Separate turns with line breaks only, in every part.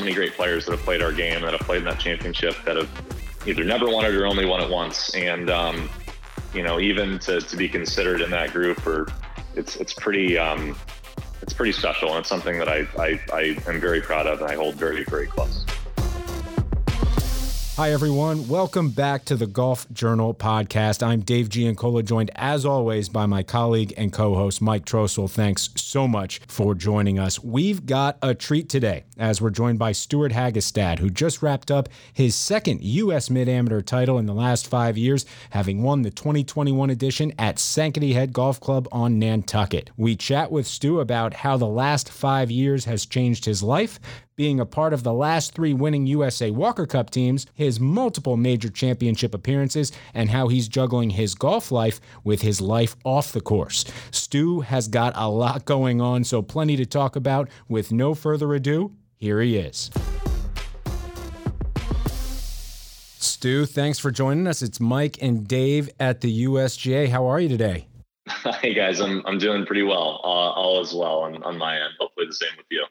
many great players that have played our game, that have played in that championship, that have either never won it or only won it once. And um, you know, even to, to be considered in that group, or it's it's pretty um, it's pretty special, and it's something that I, I I am very proud of, and I hold very very close.
Hi, everyone. Welcome back to the Golf Journal podcast. I'm Dave Giancola, joined as always by my colleague and co host, Mike Trostel. Thanks so much for joining us. We've got a treat today as we're joined by Stewart Hagestad, who just wrapped up his second U.S. Mid Amateur title in the last five years, having won the 2021 edition at Sankaty Head Golf Club on Nantucket. We chat with Stu about how the last five years has changed his life, being a part of the last three winning USA Walker Cup teams, his multiple major championship appearances, and how he's juggling his golf life with his life off the course. Stu has got a lot going on, so plenty to talk about. With no further ado, here he is. Stu, thanks for joining us. It's Mike and Dave at the USGA. How are you today?
Hey guys, I'm I'm doing pretty well. Uh, all is well on, on my end. Hopefully the same with you.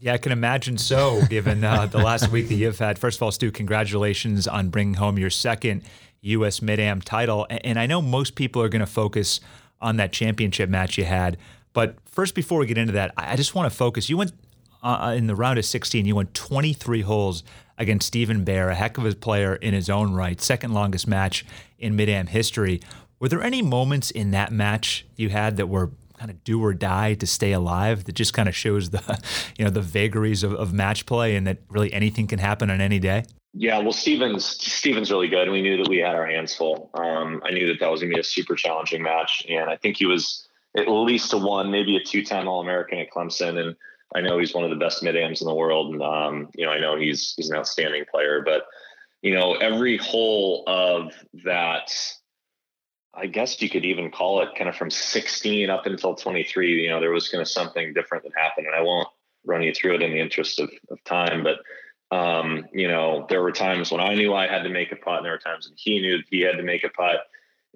Yeah, I can imagine so, given uh, the last week that you've had. First of all, Stu, congratulations on bringing home your second U.S. Mid Am title. And I know most people are going to focus on that championship match you had. But first, before we get into that, I just want to focus. You went uh, in the round of 16, you went 23 holes against Stephen Behr, a heck of a player in his own right, second longest match in Mid Am history. Were there any moments in that match you had that were kind of do or die to stay alive that just kind of shows the you know the vagaries of, of match play and that really anything can happen on any day.
Yeah well steven's steven's really good. We knew that we had our hands full. Um, i knew that that was going to be a super challenging match and i think he was at least a one maybe a two-time all-american at clemson and i know he's one of the best mid-ams in the world and um, you know i know he's he's an outstanding player but you know every hole of that I guess you could even call it kind of from 16 up until 23. You know, there was kind of something different that happened, and I won't run you through it in the interest of, of time. But um, you know, there were times when I knew I had to make a putt, and there were times when he knew he had to make a putt,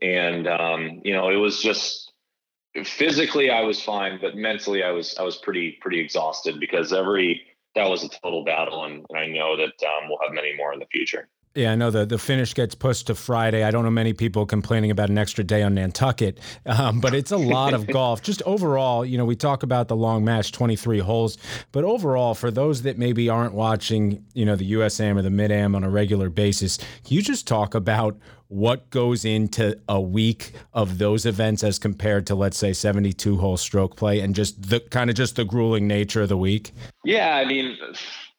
and um, you know, it was just physically I was fine, but mentally I was I was pretty pretty exhausted because every that was a total battle, and, and I know that um, we'll have many more in the future.
Yeah, I know the, the finish gets pushed to Friday. I don't know many people complaining about an extra day on Nantucket, um, but it's a lot of golf. Just overall, you know, we talk about the long match, 23 holes, but overall, for those that maybe aren't watching, you know, the USAM or the Mid Am on a regular basis, can you just talk about what goes into a week of those events as compared to, let's say, 72 hole stroke play and just the kind of just the grueling nature of the week?
Yeah, I mean,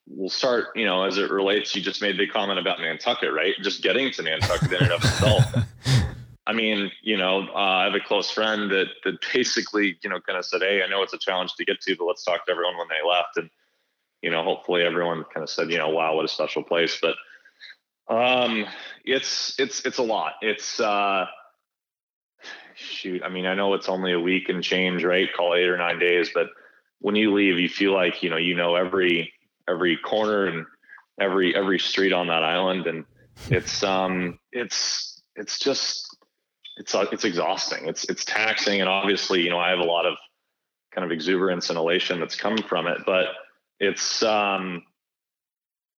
we'll start, you know, as it relates, you just made the comment about Nantucket, right? Just getting to Nantucket in and of itself. I mean, you know, uh, I have a close friend that that basically, you know, kind of said, "Hey, I know it's a challenge to get to, but let's talk to everyone when they left." And you know, hopefully, everyone kind of said, "You know, wow, what a special place." But um, it's it's it's a lot. It's uh, shoot. I mean, I know it's only a week and change, right? Call eight or nine days, but when you leave, you feel like you know you know every every corner and every every street on that island, and it's um it's it's just it's uh, it's exhausting. It's it's taxing, and obviously, you know, I have a lot of kind of exuberance and elation that's coming from it, but it's um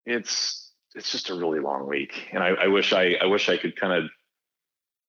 it's it's just a really long week, and I, I wish I I wish I could kind of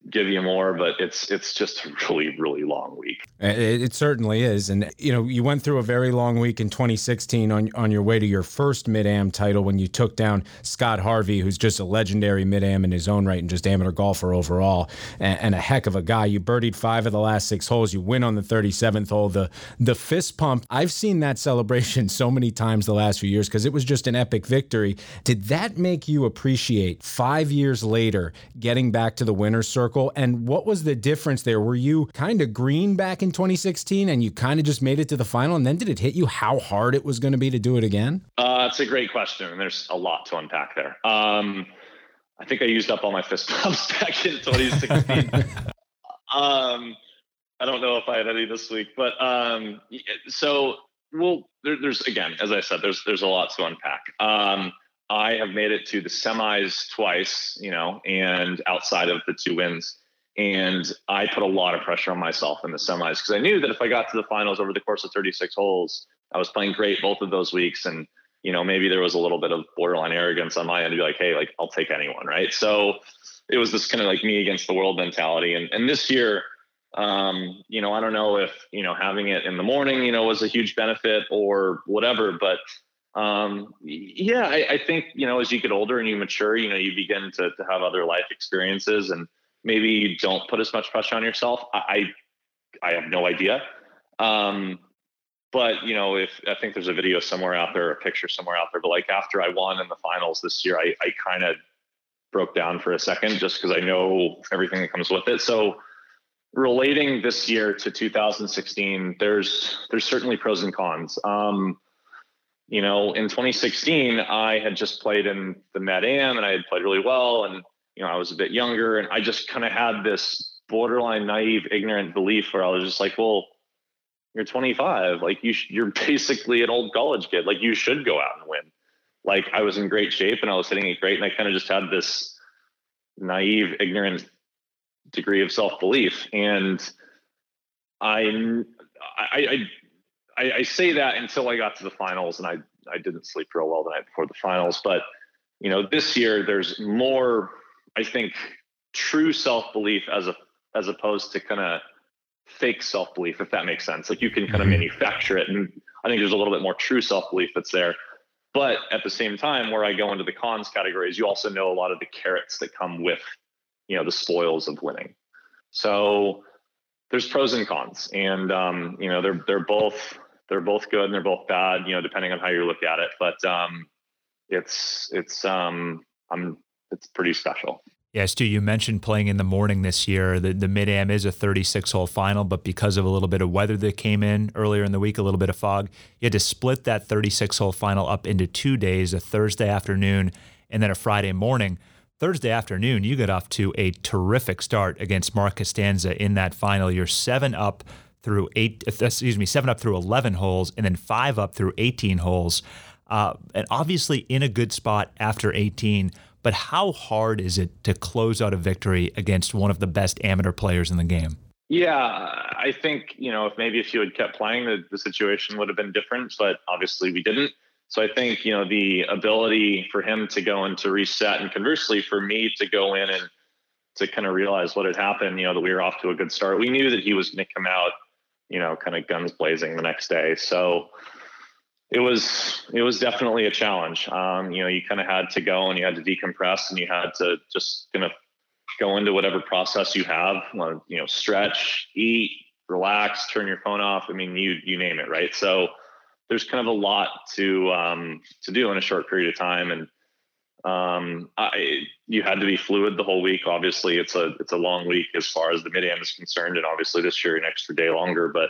give you more, but it's it's just a really really long week.
Uh, it, it, certainly is, and you know you went through a very long week in 2016 on on your way to your first mid am title when you took down Scott Harvey, who's just a legendary mid am in his own right and just amateur golfer overall, and, and, a heck of a guy. You birdied five of the last six holes. You win on the 37th hole. The the fist pump. I've seen that celebration so many times the last few years because it was just an epic victory. Did that make you appreciate five years later getting back to the winner's circle? Circle. And what was the difference there? Were you kind of green back in 2016 and you kind of just made it to the final? And then did it hit you how hard it was going to be to do it again?
Uh, that's a great question. And there's a lot to unpack there. Um, I think I used up all my fist pumps back in 2016. um, I don't know if I had any this week, but um, so well, there, there's again, as I said, there's there's a lot to unpack. Um, I have made it to the semis twice, you know, and outside of the two wins. And I put a lot of pressure on myself in the semis because I knew that if I got to the finals over the course of 36 holes, I was playing great both of those weeks. And you know, maybe there was a little bit of borderline arrogance on my end to be like, hey, like I'll take anyone, right? So it was this kind of like me against the world mentality. And and this year, um, you know, I don't know if you know having it in the morning, you know, was a huge benefit or whatever, but um, yeah, I, I think you know as you get older and you mature, you know, you begin to to have other life experiences and maybe you don't put as much pressure on yourself. I I, I have no idea. Um, but you know, if I think there's a video somewhere out there, a picture somewhere out there, but like after I won in the finals this year, I, I kind of broke down for a second just because I know everything that comes with it. So relating this year to 2016, there's there's certainly pros and cons. Um, you know, in 2016, I had just played in the Met Am and I had played really well, and you know, I was a bit younger, and I just kind of had this borderline naive, ignorant belief where I was just like, well you're 25 like you sh- you're basically an old college kid like you should go out and win. Like i was in great shape and i was hitting it great and i kind of just had this naive ignorant degree of self-belief and I, I i i say that until i got to the finals and i i didn't sleep real well the night before the finals but you know this year there's more i think true self-belief as a as opposed to kind of fake self belief, if that makes sense. Like you can kind of mm-hmm. manufacture it. And I think there's a little bit more true self belief that's there. But at the same time, where I go into the cons categories, you also know a lot of the carrots that come with, you know, the spoils of winning. So there's pros and cons, and um, you know, they're they're both they're both good and they're both bad, you know, depending on how you look at it. But um, it's it's um, I'm it's pretty special.
Yeah, Stu, you mentioned playing in the morning this year. The, the Mid Am is a 36 hole final, but because of a little bit of weather that came in earlier in the week, a little bit of fog, you had to split that 36 hole final up into two days a Thursday afternoon and then a Friday morning. Thursday afternoon, you got off to a terrific start against Mark Costanza in that final. You're seven up through eight, excuse me, seven up through 11 holes and then five up through 18 holes. Uh, and obviously in a good spot after 18 but how hard is it to close out a victory against one of the best amateur players in the game?
Yeah, I think, you know, if maybe if you had kept playing, the, the situation would have been different, but obviously we didn't. So I think, you know, the ability for him to go and to reset and conversely for me to go in and to kind of realize what had happened, you know, that we were off to a good start. We knew that he was going to come out, you know, kind of guns blazing the next day. So, it was it was definitely a challenge. Um, you know, you kind of had to go and you had to decompress and you had to just kind of go into whatever process you have. You know, stretch, eat, relax, turn your phone off. I mean, you you name it, right? So there's kind of a lot to um, to do in a short period of time, and um, I, you had to be fluid the whole week. Obviously, it's a it's a long week as far as the mid am is concerned, and obviously this year an extra day longer, but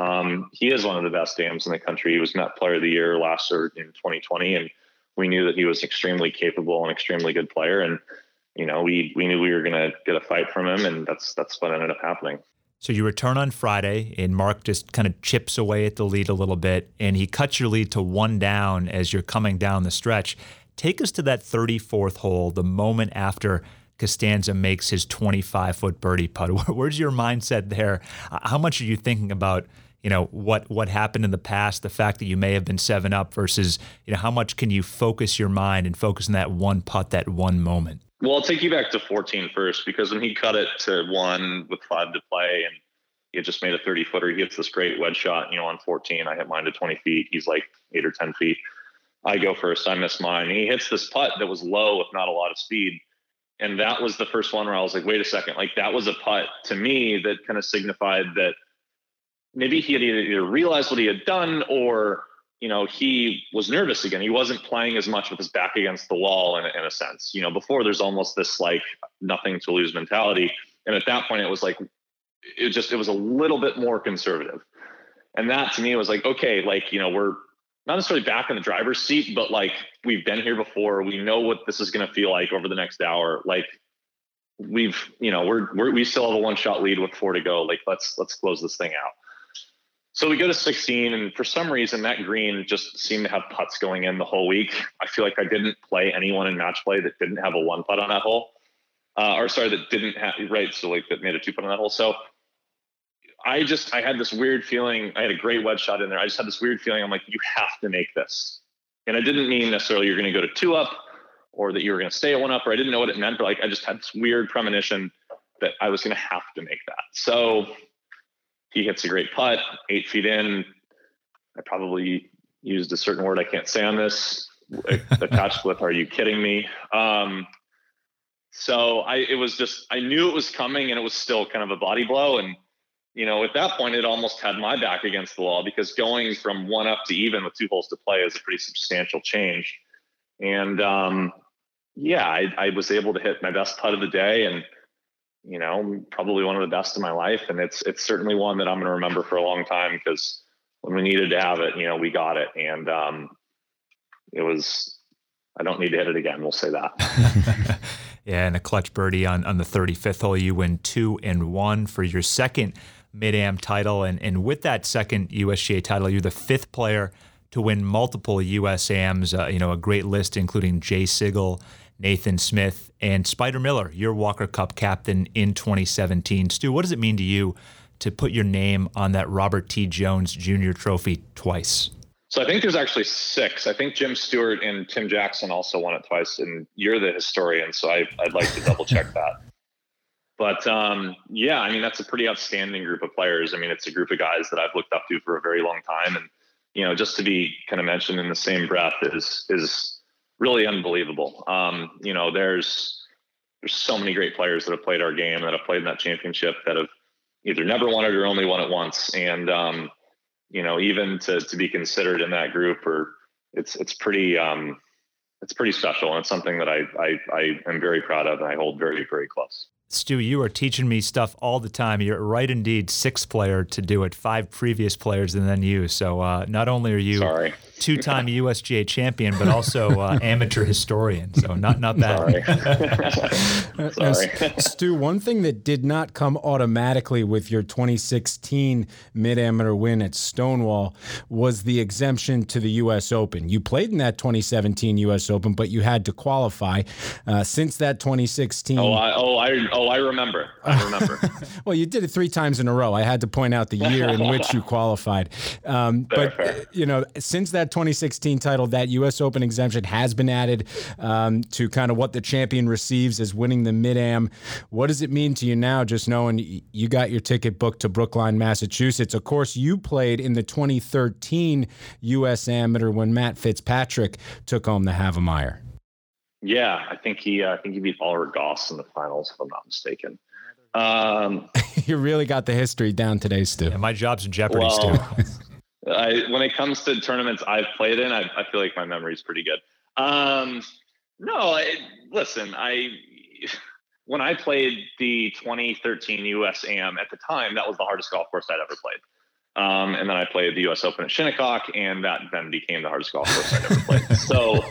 um, he is one of the best dams in the country. He was Met Player of the Year last year in 2020, and we knew that he was extremely capable and extremely good player. And you know, we we knew we were going to get a fight from him, and that's that's what ended up happening.
So you return on Friday, and Mark just kind of chips away at the lead a little bit, and he cuts your lead to one down as you're coming down the stretch. Take us to that 34th hole, the moment after Costanza makes his 25 foot birdie putt. Where's your mindset there? How much are you thinking about? You know what what happened in the past, the fact that you may have been seven up versus you know how much can you focus your mind and focus on that one putt, that one moment.
Well, I'll take you back to 14 first because when he cut it to one with five to play and he just made a 30 footer, he gets this great wedge shot. You know, on 14, I hit mine to 20 feet. He's like eight or 10 feet. I go first. I miss mine. And he hits this putt that was low with not a lot of speed and that was the first one where I was like, wait a second, like that was a putt to me that kind of signified that maybe he had either realized what he had done or you know he was nervous again he wasn't playing as much with his back against the wall in in a sense you know before there's almost this like nothing to lose mentality and at that point it was like it just it was a little bit more conservative and that to me was like okay like you know we're not necessarily back in the driver's seat, but like we've been here before. We know what this is going to feel like over the next hour. Like we've, you know, we're, we're we still have a one shot lead with four to go. Like let's let's close this thing out. So we go to 16, and for some reason that green just seemed to have putts going in the whole week. I feel like I didn't play anyone in match play that didn't have a one putt on that hole, uh, or sorry, that didn't have right. So like that made a two putt on that hole. So I just I had this weird feeling. I had a great wedge shot in there. I just had this weird feeling. I'm like, you have to make this. And I didn't mean necessarily you're going to go to two up or that you were going to stay at one up, or I didn't know what it meant, but like I just had this weird premonition that I was going to have to make that. So he hits a great putt, eight feet in. I probably used a certain word I can't say on this, attached with "Are you kidding me?" Um, so I, it was just I knew it was coming, and it was still kind of a body blow. And you know, at that point, it almost had my back against the wall because going from one up to even with two holes to play is a pretty substantial change. And um, yeah, I, I was able to hit my best putt of the day, and you know, probably one of the best in my life. And it's it's certainly one that I'm going to remember for a long time because when we needed to have it, you know, we got it, and um, it was. I don't need to hit it again. We'll say that.
yeah, and a clutch birdie on on the 35th hole, you win two and one for your second mid am title, and and with that second USGA title, you're the fifth player to win multiple USAMs. Uh, you know, a great list including Jay Sigel, Nathan Smith, and Spider Miller, your Walker Cup captain in 2017. Stu, what does it mean to you to put your name on that Robert T. Jones Jr. trophy twice?
So I think there's actually six. I think Jim Stuart and Tim Jackson also won it twice, and you're the historian, so I, would like to double check that. But um, yeah, I mean that's a pretty outstanding group of players. I mean it's a group of guys that I've looked up to for a very long time, and you know just to be kind of mentioned in the same breath is is really unbelievable. Um, you know there's there's so many great players that have played our game that have played in that championship that have either never won it or only won it once. And um, you know, even to to be considered in that group, or it's it's pretty um, it's pretty special, and it's something that I I, I am very proud of, and I hold very very close.
Stu, you are teaching me stuff all the time. You're right indeed, six player to do it, five previous players and then you. So uh, not only are you
Sorry.
two-time USGA champion, but also uh, amateur historian. So not not
bad. Sorry.
Sorry. Stu, one thing that did not come automatically with your 2016 mid-amateur win at Stonewall was the exemption to the U.S. Open. You played in that 2017 U.S. Open, but you had to qualify. Uh, since that 2016,
oh, I, oh, I Oh, I remember. I remember.
well, you did it three times in a row. I had to point out the year in which you qualified. Um, but fair. you know, since that 2016 title, that U.S. Open exemption has been added um, to kind of what the champion receives as winning the Mid Am. What does it mean to you now, just knowing you got your ticket booked to Brookline, Massachusetts? Of course, you played in the 2013 U.S. Amateur when Matt Fitzpatrick took home the Havemeyer.
Yeah, I think he uh, I think he beat Oliver Goss in the finals, if I'm not mistaken. Um,
you really got the history down today, Stu.
Yeah, my job's in jeopardy,
well, Stu. I, when it comes to tournaments I've played in, I, I feel like my memory's pretty good. Um, no, I, listen, I when I played the 2013 US Am at the time, that was the hardest golf course I'd ever played. Um, and then I played the US Open at Shinnecock, and that then became the hardest golf course I'd ever played. So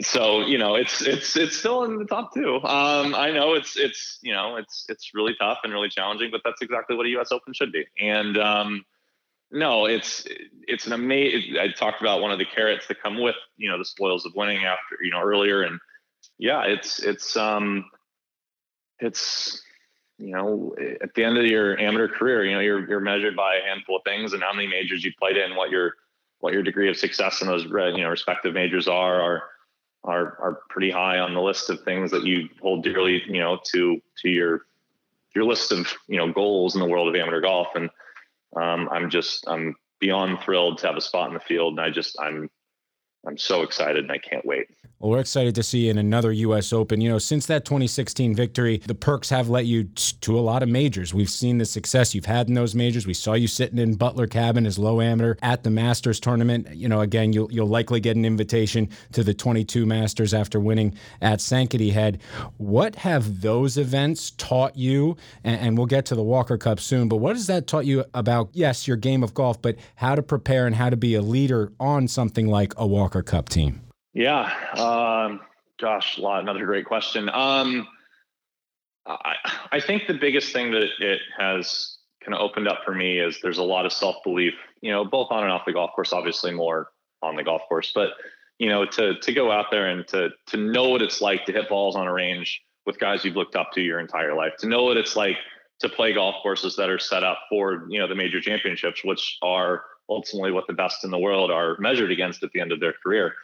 so you know it's it's it's still in the top two. Um, I know it's it's you know it's it's really tough and really challenging, but that's exactly what a U.S. Open should be. And um, no, it's it's an amazing. I talked about one of the carrots that come with you know the spoils of winning after you know earlier, and yeah, it's it's um it's you know at the end of your amateur career, you know you're you're measured by a handful of things and how many majors you played in, what your what your degree of success in those you know respective majors are, are are are pretty high on the list of things that you hold dearly, you know, to to your your list of you know goals in the world of amateur golf. And um, I'm just I'm beyond thrilled to have a spot in the field, and I just I'm I'm so excited and I can't wait.
Well, we're excited to see you in another U.S. Open. You know, since that 2016 victory, the perks have let you to a lot of majors. We've seen the success you've had in those majors. We saw you sitting in Butler Cabin as low amateur at the Masters tournament. You know, again, you'll you'll likely get an invitation to the 22 Masters after winning at Sankaty Head. What have those events taught you? And, and we'll get to the Walker Cup soon. But what has that taught you about yes, your game of golf, but how to prepare and how to be a leader on something like a Walker Cup team?
Yeah. Um, gosh, lot, another great question. Um, I, I think the biggest thing that it has kind of opened up for me is there's a lot of self belief, you know, both on and off the golf course, obviously more on the golf course, but you know, to to go out there and to to know what it's like to hit balls on a range with guys you've looked up to your entire life, to know what it's like to play golf courses that are set up for you know the major championships, which are ultimately what the best in the world are measured against at the end of their career.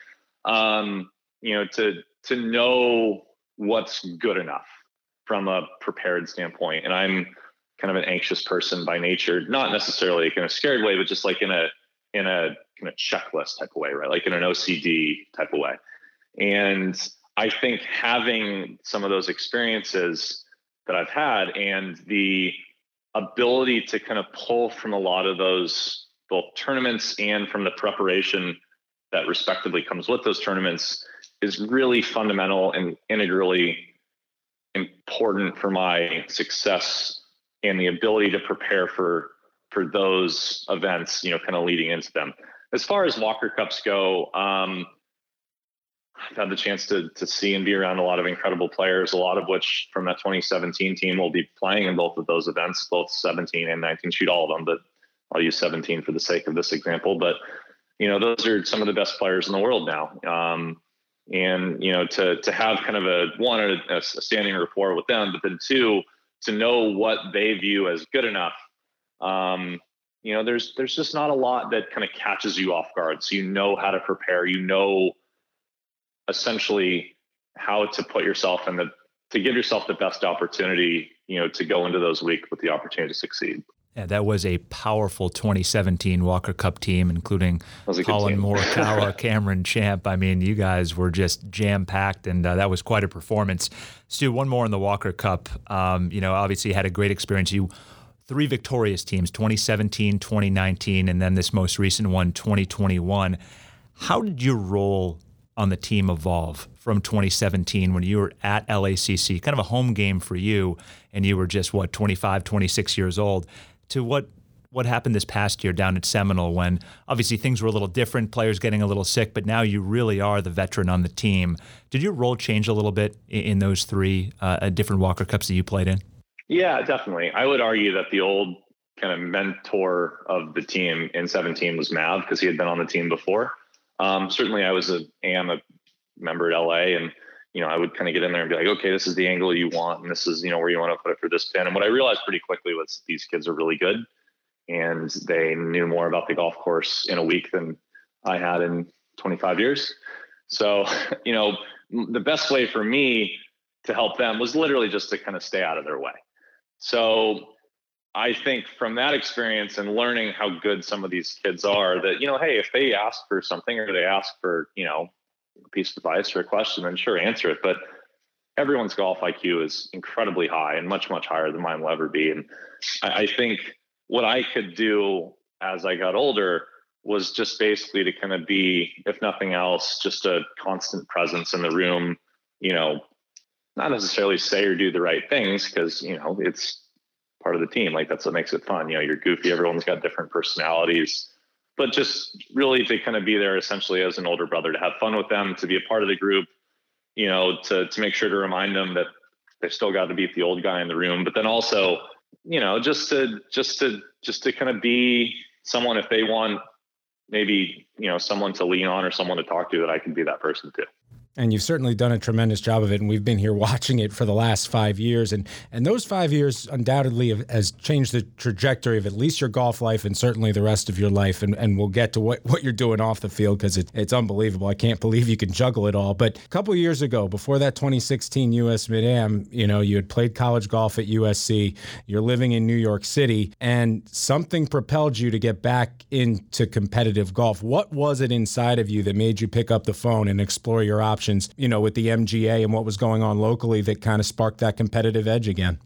Um, you know, to to know what's good enough from a prepared standpoint. And I'm kind of an anxious person by nature, not necessarily in a scared way, but just like in a in a kind of checklist type of way, right? Like in an OCD type of way. And I think having some of those experiences that I've had and the ability to kind of pull from a lot of those both tournaments and from the preparation that respectively comes with those tournaments is really fundamental and integrally important for my success and the ability to prepare for for those events you know kind of leading into them as far as walker cups go um, I've had the chance to to see and be around a lot of incredible players, a lot of which from that 2017 team will be playing in both of those events, both 17 and 19. Shoot all of them, but I'll use 17 for the sake of this example. But you know, those are some of the best players in the world now. Um, and you know, to to have kind of a one a, a standing rapport with them, but then two to know what they view as good enough. Um, you know, there's there's just not a lot that kind of catches you off guard. So you know how to prepare. You know essentially how to put yourself in the to give yourself the best opportunity, you know, to go into those weeks with the opportunity to succeed.
Yeah, that was a powerful 2017 Walker Cup team, including Collin Morikawa, Cameron Champ. I mean, you guys were just jam packed, and uh, that was quite a performance. Stu, one more in the Walker Cup. Um, you know, obviously you had a great experience. You three victorious teams 2017 2019 and then this most recent one 2021 how did your role on the team evolve from 2017 when you were at LACC, kind of a home game for you, and you were just what 25, 26 years old, to what what happened this past year down at Seminole when obviously things were a little different, players getting a little sick, but now you really are the veteran on the team. Did your role change a little bit in, those three uh, different Walker Cups that you played in?
Yeah, definitely. I would argue that the old kind of mentor of the team in 17 was Mav because he had been on the team before. Um, certainly, I was a am a member at LA, and you know, I would kind of get in there and be like, okay, this is the angle you want, and this is you know where you want to put it for this pin. And what I realized pretty quickly was these kids are really good, and they knew more about the golf course in a week than I had in 25 years. So, you know, the best way for me to help them was literally just to kind of stay out of their way. So I think from that experience and learning how good some of these kids are, that you know, hey, if they ask for something or they ask for you know piece of advice or a question, then sure, answer it. But everyone's golf IQ is incredibly high and much much higher than mine will ever be. And I, I think what I could do as I got older was just basically to kind of be, if nothing else, just a constant presence in the room. You know, not necessarily say or do the right things because you know it's part of the team. Like that's what makes it fun. You know, you're goofy. Everyone's got different personalities, but just really to kind of be there essentially as an older brother to have fun with them, to be a part of the group. You know, to to make sure to remind them that they've still got to beat the old guy in the room, but then also, you know, just to just to just to kind of be someone if they want maybe you know someone to lean on or someone to talk to that I can be that person too
and you've certainly done a tremendous job of it and we've been here watching it for the last five years. And and those five years undoubtedly have, has changed the trajectory of at least your golf life and certainly the rest of your life. And, and we'll get to what, what you're doing off the field because it, it's unbelievable. I can't believe you can juggle it all. But a couple years ago before that 2016 us mid-am you know you had played college golf at usc you're living in new york city and something propelled you to get back into competitive golf. What was it inside of you that made you pick up the phone and explore your options you know, with the MGA and what was going on locally that kind of sparked that competitive edge again?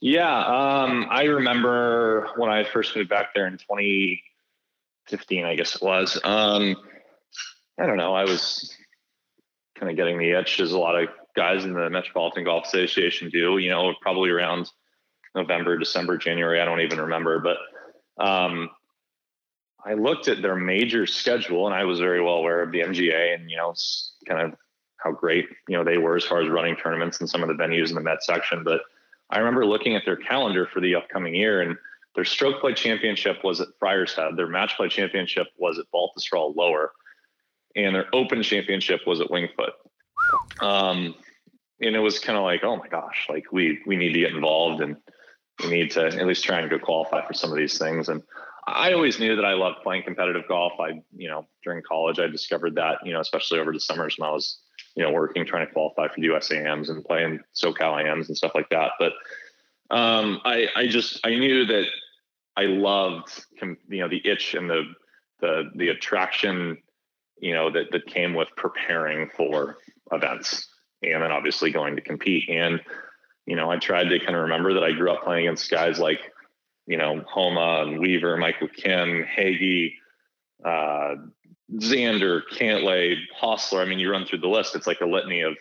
Yeah, um, I remember when I first moved back there in 2015, I guess it was. Um, I don't know. I was kind of getting the itch, as a lot of guys in the Metropolitan Golf Association do. You know, probably around November, December, January. I don't even remember, but um, I looked at their major schedule, and I was very well aware of the MGA and you know, kind of how great you know they were as far as running tournaments and some of the venues in the Met section. But I remember looking at their calendar for the upcoming year, and their stroke play championship was at Friars Head, their match play championship was at Baltusrol Lower, and their Open championship was at Winged Foot. Um, and it was kind of like, oh my gosh, like we we need to get involved and we need to at least try and go qualify for some of these things. And I always knew that I loved playing competitive golf. I, you know, during college, I discovered that, you know, especially over the summers when I was, you know, working, trying to qualify for the USAMs and playing SoCal AMs and stuff like that. But um, I, I just, I knew that I loved, you know, the itch and the, the, the attraction, you know, that, that came with preparing for events and then obviously going to compete. And, you know, I tried to kind of remember that I grew up playing against guys like, you know, Homa and Weaver, Michael Kim, Hagy, uh, Xander, Cantlay, Hossler. I mean, you run through the list, it's like a litany of,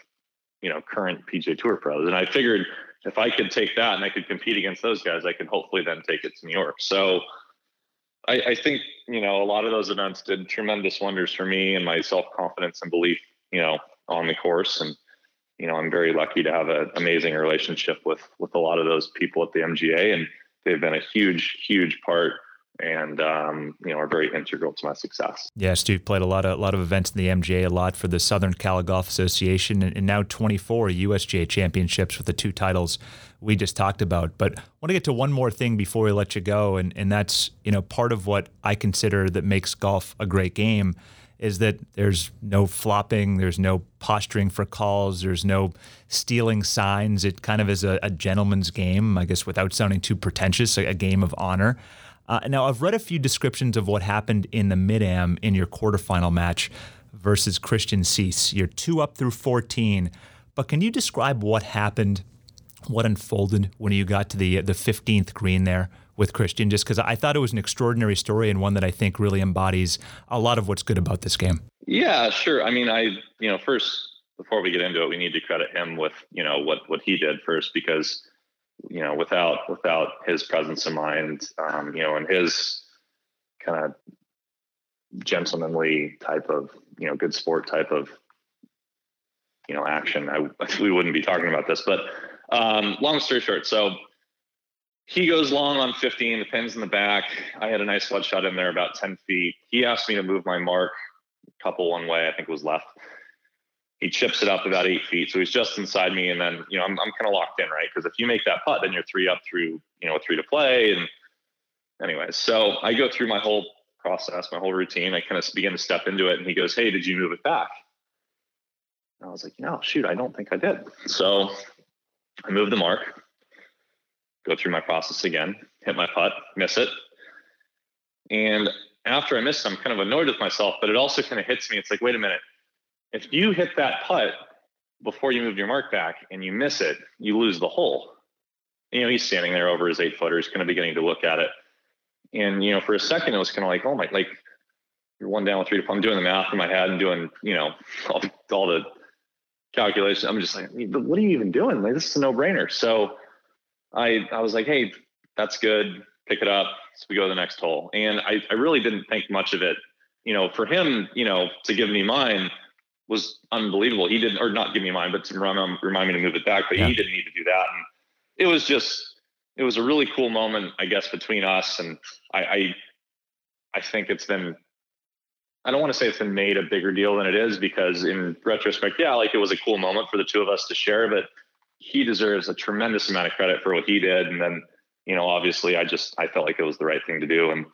you know, current PGA Tour pros. And I figured if I could take that and I could compete against those guys, I could hopefully then take it to New York. So I, I think, you know, a lot of those events did tremendous wonders for me and my self confidence and belief, you know, on the course. And, you know, I'm very lucky to have an amazing relationship with with a lot of those people at the MGA, and they've been a huge, huge part and um, you know are very integral to my success.
Yeah, Steve played a lot of a lot of events in the MGA, a lot for the Southern Cal Golf Association, and, and, now 24 USGA championships with the two titles we just talked about. But I want to get to one more thing before we let you go, and and that's you know part of what I consider that makes golf a great game is that there's no flopping, there's no posturing for calls, there's no stealing signs. It kind of is a, a gentleman's game, I guess, without sounding too pretentious, a, a game of honor. Uh, now, I've read a few descriptions of what happened in the mid am in your quarterfinal match versus Christian Cease. You're two up through 14, but can you describe what happened, what unfolded when you got to the the 15th green there? with Christian just because I thought it was an extraordinary story and one that I think really embodies a lot of what's good about this game.
Yeah, sure. I mean, I, you know, first, before we get into it, we need to credit him with, you know, what, what he did first, because, you know, without, without his presence of mind, um, you know, and his kind of gentlemanly type of, you know, good sport type of, you know, action, I, we wouldn't be talking about this, but um, long story short, so he goes long on 15, the pin's in the back. I had a nice wedge shot in there about 10 feet. He asked me to move my mark a couple one way, I think it was left. He chips it up about eight feet. So he's just inside me. And then, you know, I'm, I'm kind of locked in, right? Because if you make that putt, then you're three up through, you know, three to play. And anyways, so I go through my whole process, my whole routine. I kind of begin to step into it. And he goes, Hey, did you move it back? And I was like, No, shoot, I don't think I did. So I move the mark go through my process again, hit my putt, miss it. And after I miss, I'm kind of annoyed with myself, but it also kind of hits me. It's like, wait a minute. If you hit that putt before you move your mark back and you miss it, you lose the hole. You know, he's standing there over his eight footer. He's kind of beginning to look at it. And, you know, for a second, it was kind of like, oh my, like you're one down with three to I'm doing the math in my head and doing, you know, all, all the calculations. I'm just like, what are you even doing? Like, this is a no brainer. So, I I was like, hey, that's good. Pick it up. So we go to the next hole. And I, I really didn't think much of it. You know, for him, you know, to give me mine was unbelievable. He didn't, or not give me mine, but to remind, remind me to move it back. But yeah. he didn't need to do that. And it was just, it was a really cool moment, I guess, between us. And I, I, I think it's been I don't want to say it's been made a bigger deal than it is because in retrospect, yeah, like it was a cool moment for the two of us to share, but he deserves a tremendous amount of credit for what he did. And then, you know, obviously I just, I felt like it was the right thing to do. And,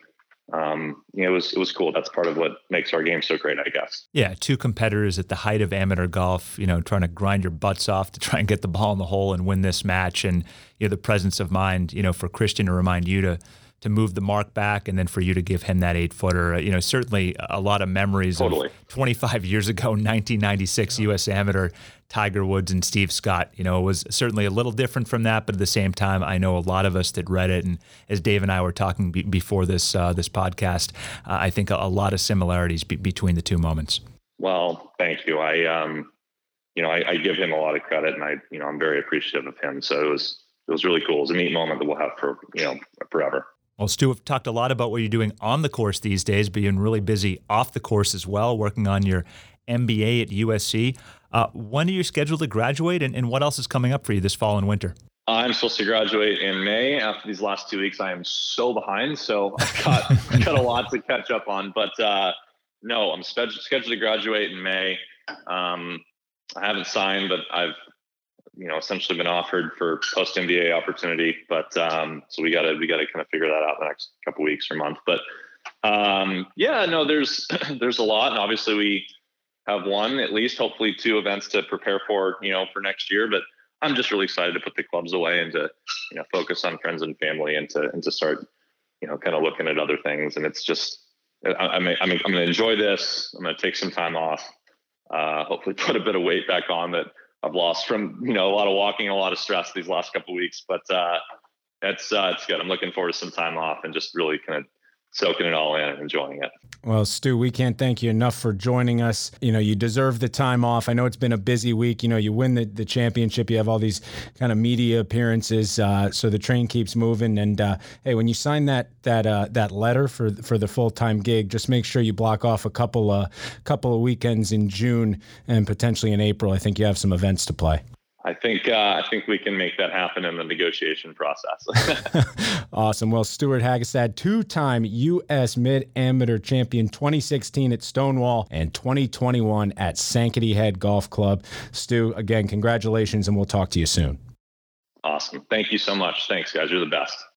um, you know, it was, it was cool. That's part of what makes our game so great, I guess.
Yeah. Two competitors at the height of amateur golf, you know, trying to grind your butts off to try and get the ball in the hole and win this match. And, you know, the presence of mind, you know, for Christian to remind you to, to move the mark back and then for you to give him that eight footer. You know, certainly a lot of memories
totally.
of 25 years ago, 1996 U.S. Amateur, Tiger Woods and Steve Scott. You know, it was certainly a little different from that, but at the same time, I know a lot of us that read it, and as Dave and I were talking be- before this uh, this podcast, uh, I think a, a, lot of similarities be- between the two moments.
Well, thank you. I, um, you know, I, I give him a lot of credit, and I, you know, I'm very appreciative of him. So it was it was really cool. It was a neat moment that we'll have for you know forever.
Well, Stu, we've talked a lot about what you're doing on the course these days, but you're really busy off the course as well, working on your MBA at USC. Uh, when are you scheduled to graduate, and, and what else is coming up for you this fall and winter?
I'm supposed to graduate in May. After these last two weeks, I am so behind, so I've got, got a lot to catch up on. But uh, no, I'm scheduled to graduate in May. Um, I haven't signed, but I've you know, essentially been offered for post MBA opportunity, but um, so we got to we got to kind of figure that out in the next couple weeks or month. But um, yeah, no, there's there's a lot, and obviously we have one at least, hopefully two events to prepare for, you know, for next year. But I'm just really excited to put the clubs away and to you know focus on friends and family and to and to start you know kind of looking at other things. And it's just I, I'm I'm, I'm to enjoy this. I'm to take some time off. Uh, hopefully, put a bit of weight back on that I've lost from you know a lot of walking, a lot of stress these last couple weeks. But uh, it's uh, it's good. I'm looking forward to some time off and just really kind of soaking it all in and enjoying it.
Well, Stu, we can't thank you enough for joining us. You know, you deserve the time off. I know it's been a busy week. You know, you win the, the championship, you have all these kind of media appearances, uh, so the train keeps moving. And uh, hey, when you sign that that uh, that letter for for the full time gig, just make sure you block off a couple of couple of weekends in June and potentially in April. I think you have some events to play.
I think uh, I think we can make that happen in the negotiation process.
awesome. Well, Stewart Hagestad, two-time U.S. Mid Amateur Champion, 2016 at Stonewall and 2021 at Sankaty Head Golf Club. Stu, again, congratulations, and we'll talk to you soon.
Awesome. Thank you so much. Thanks, guys. You're the best.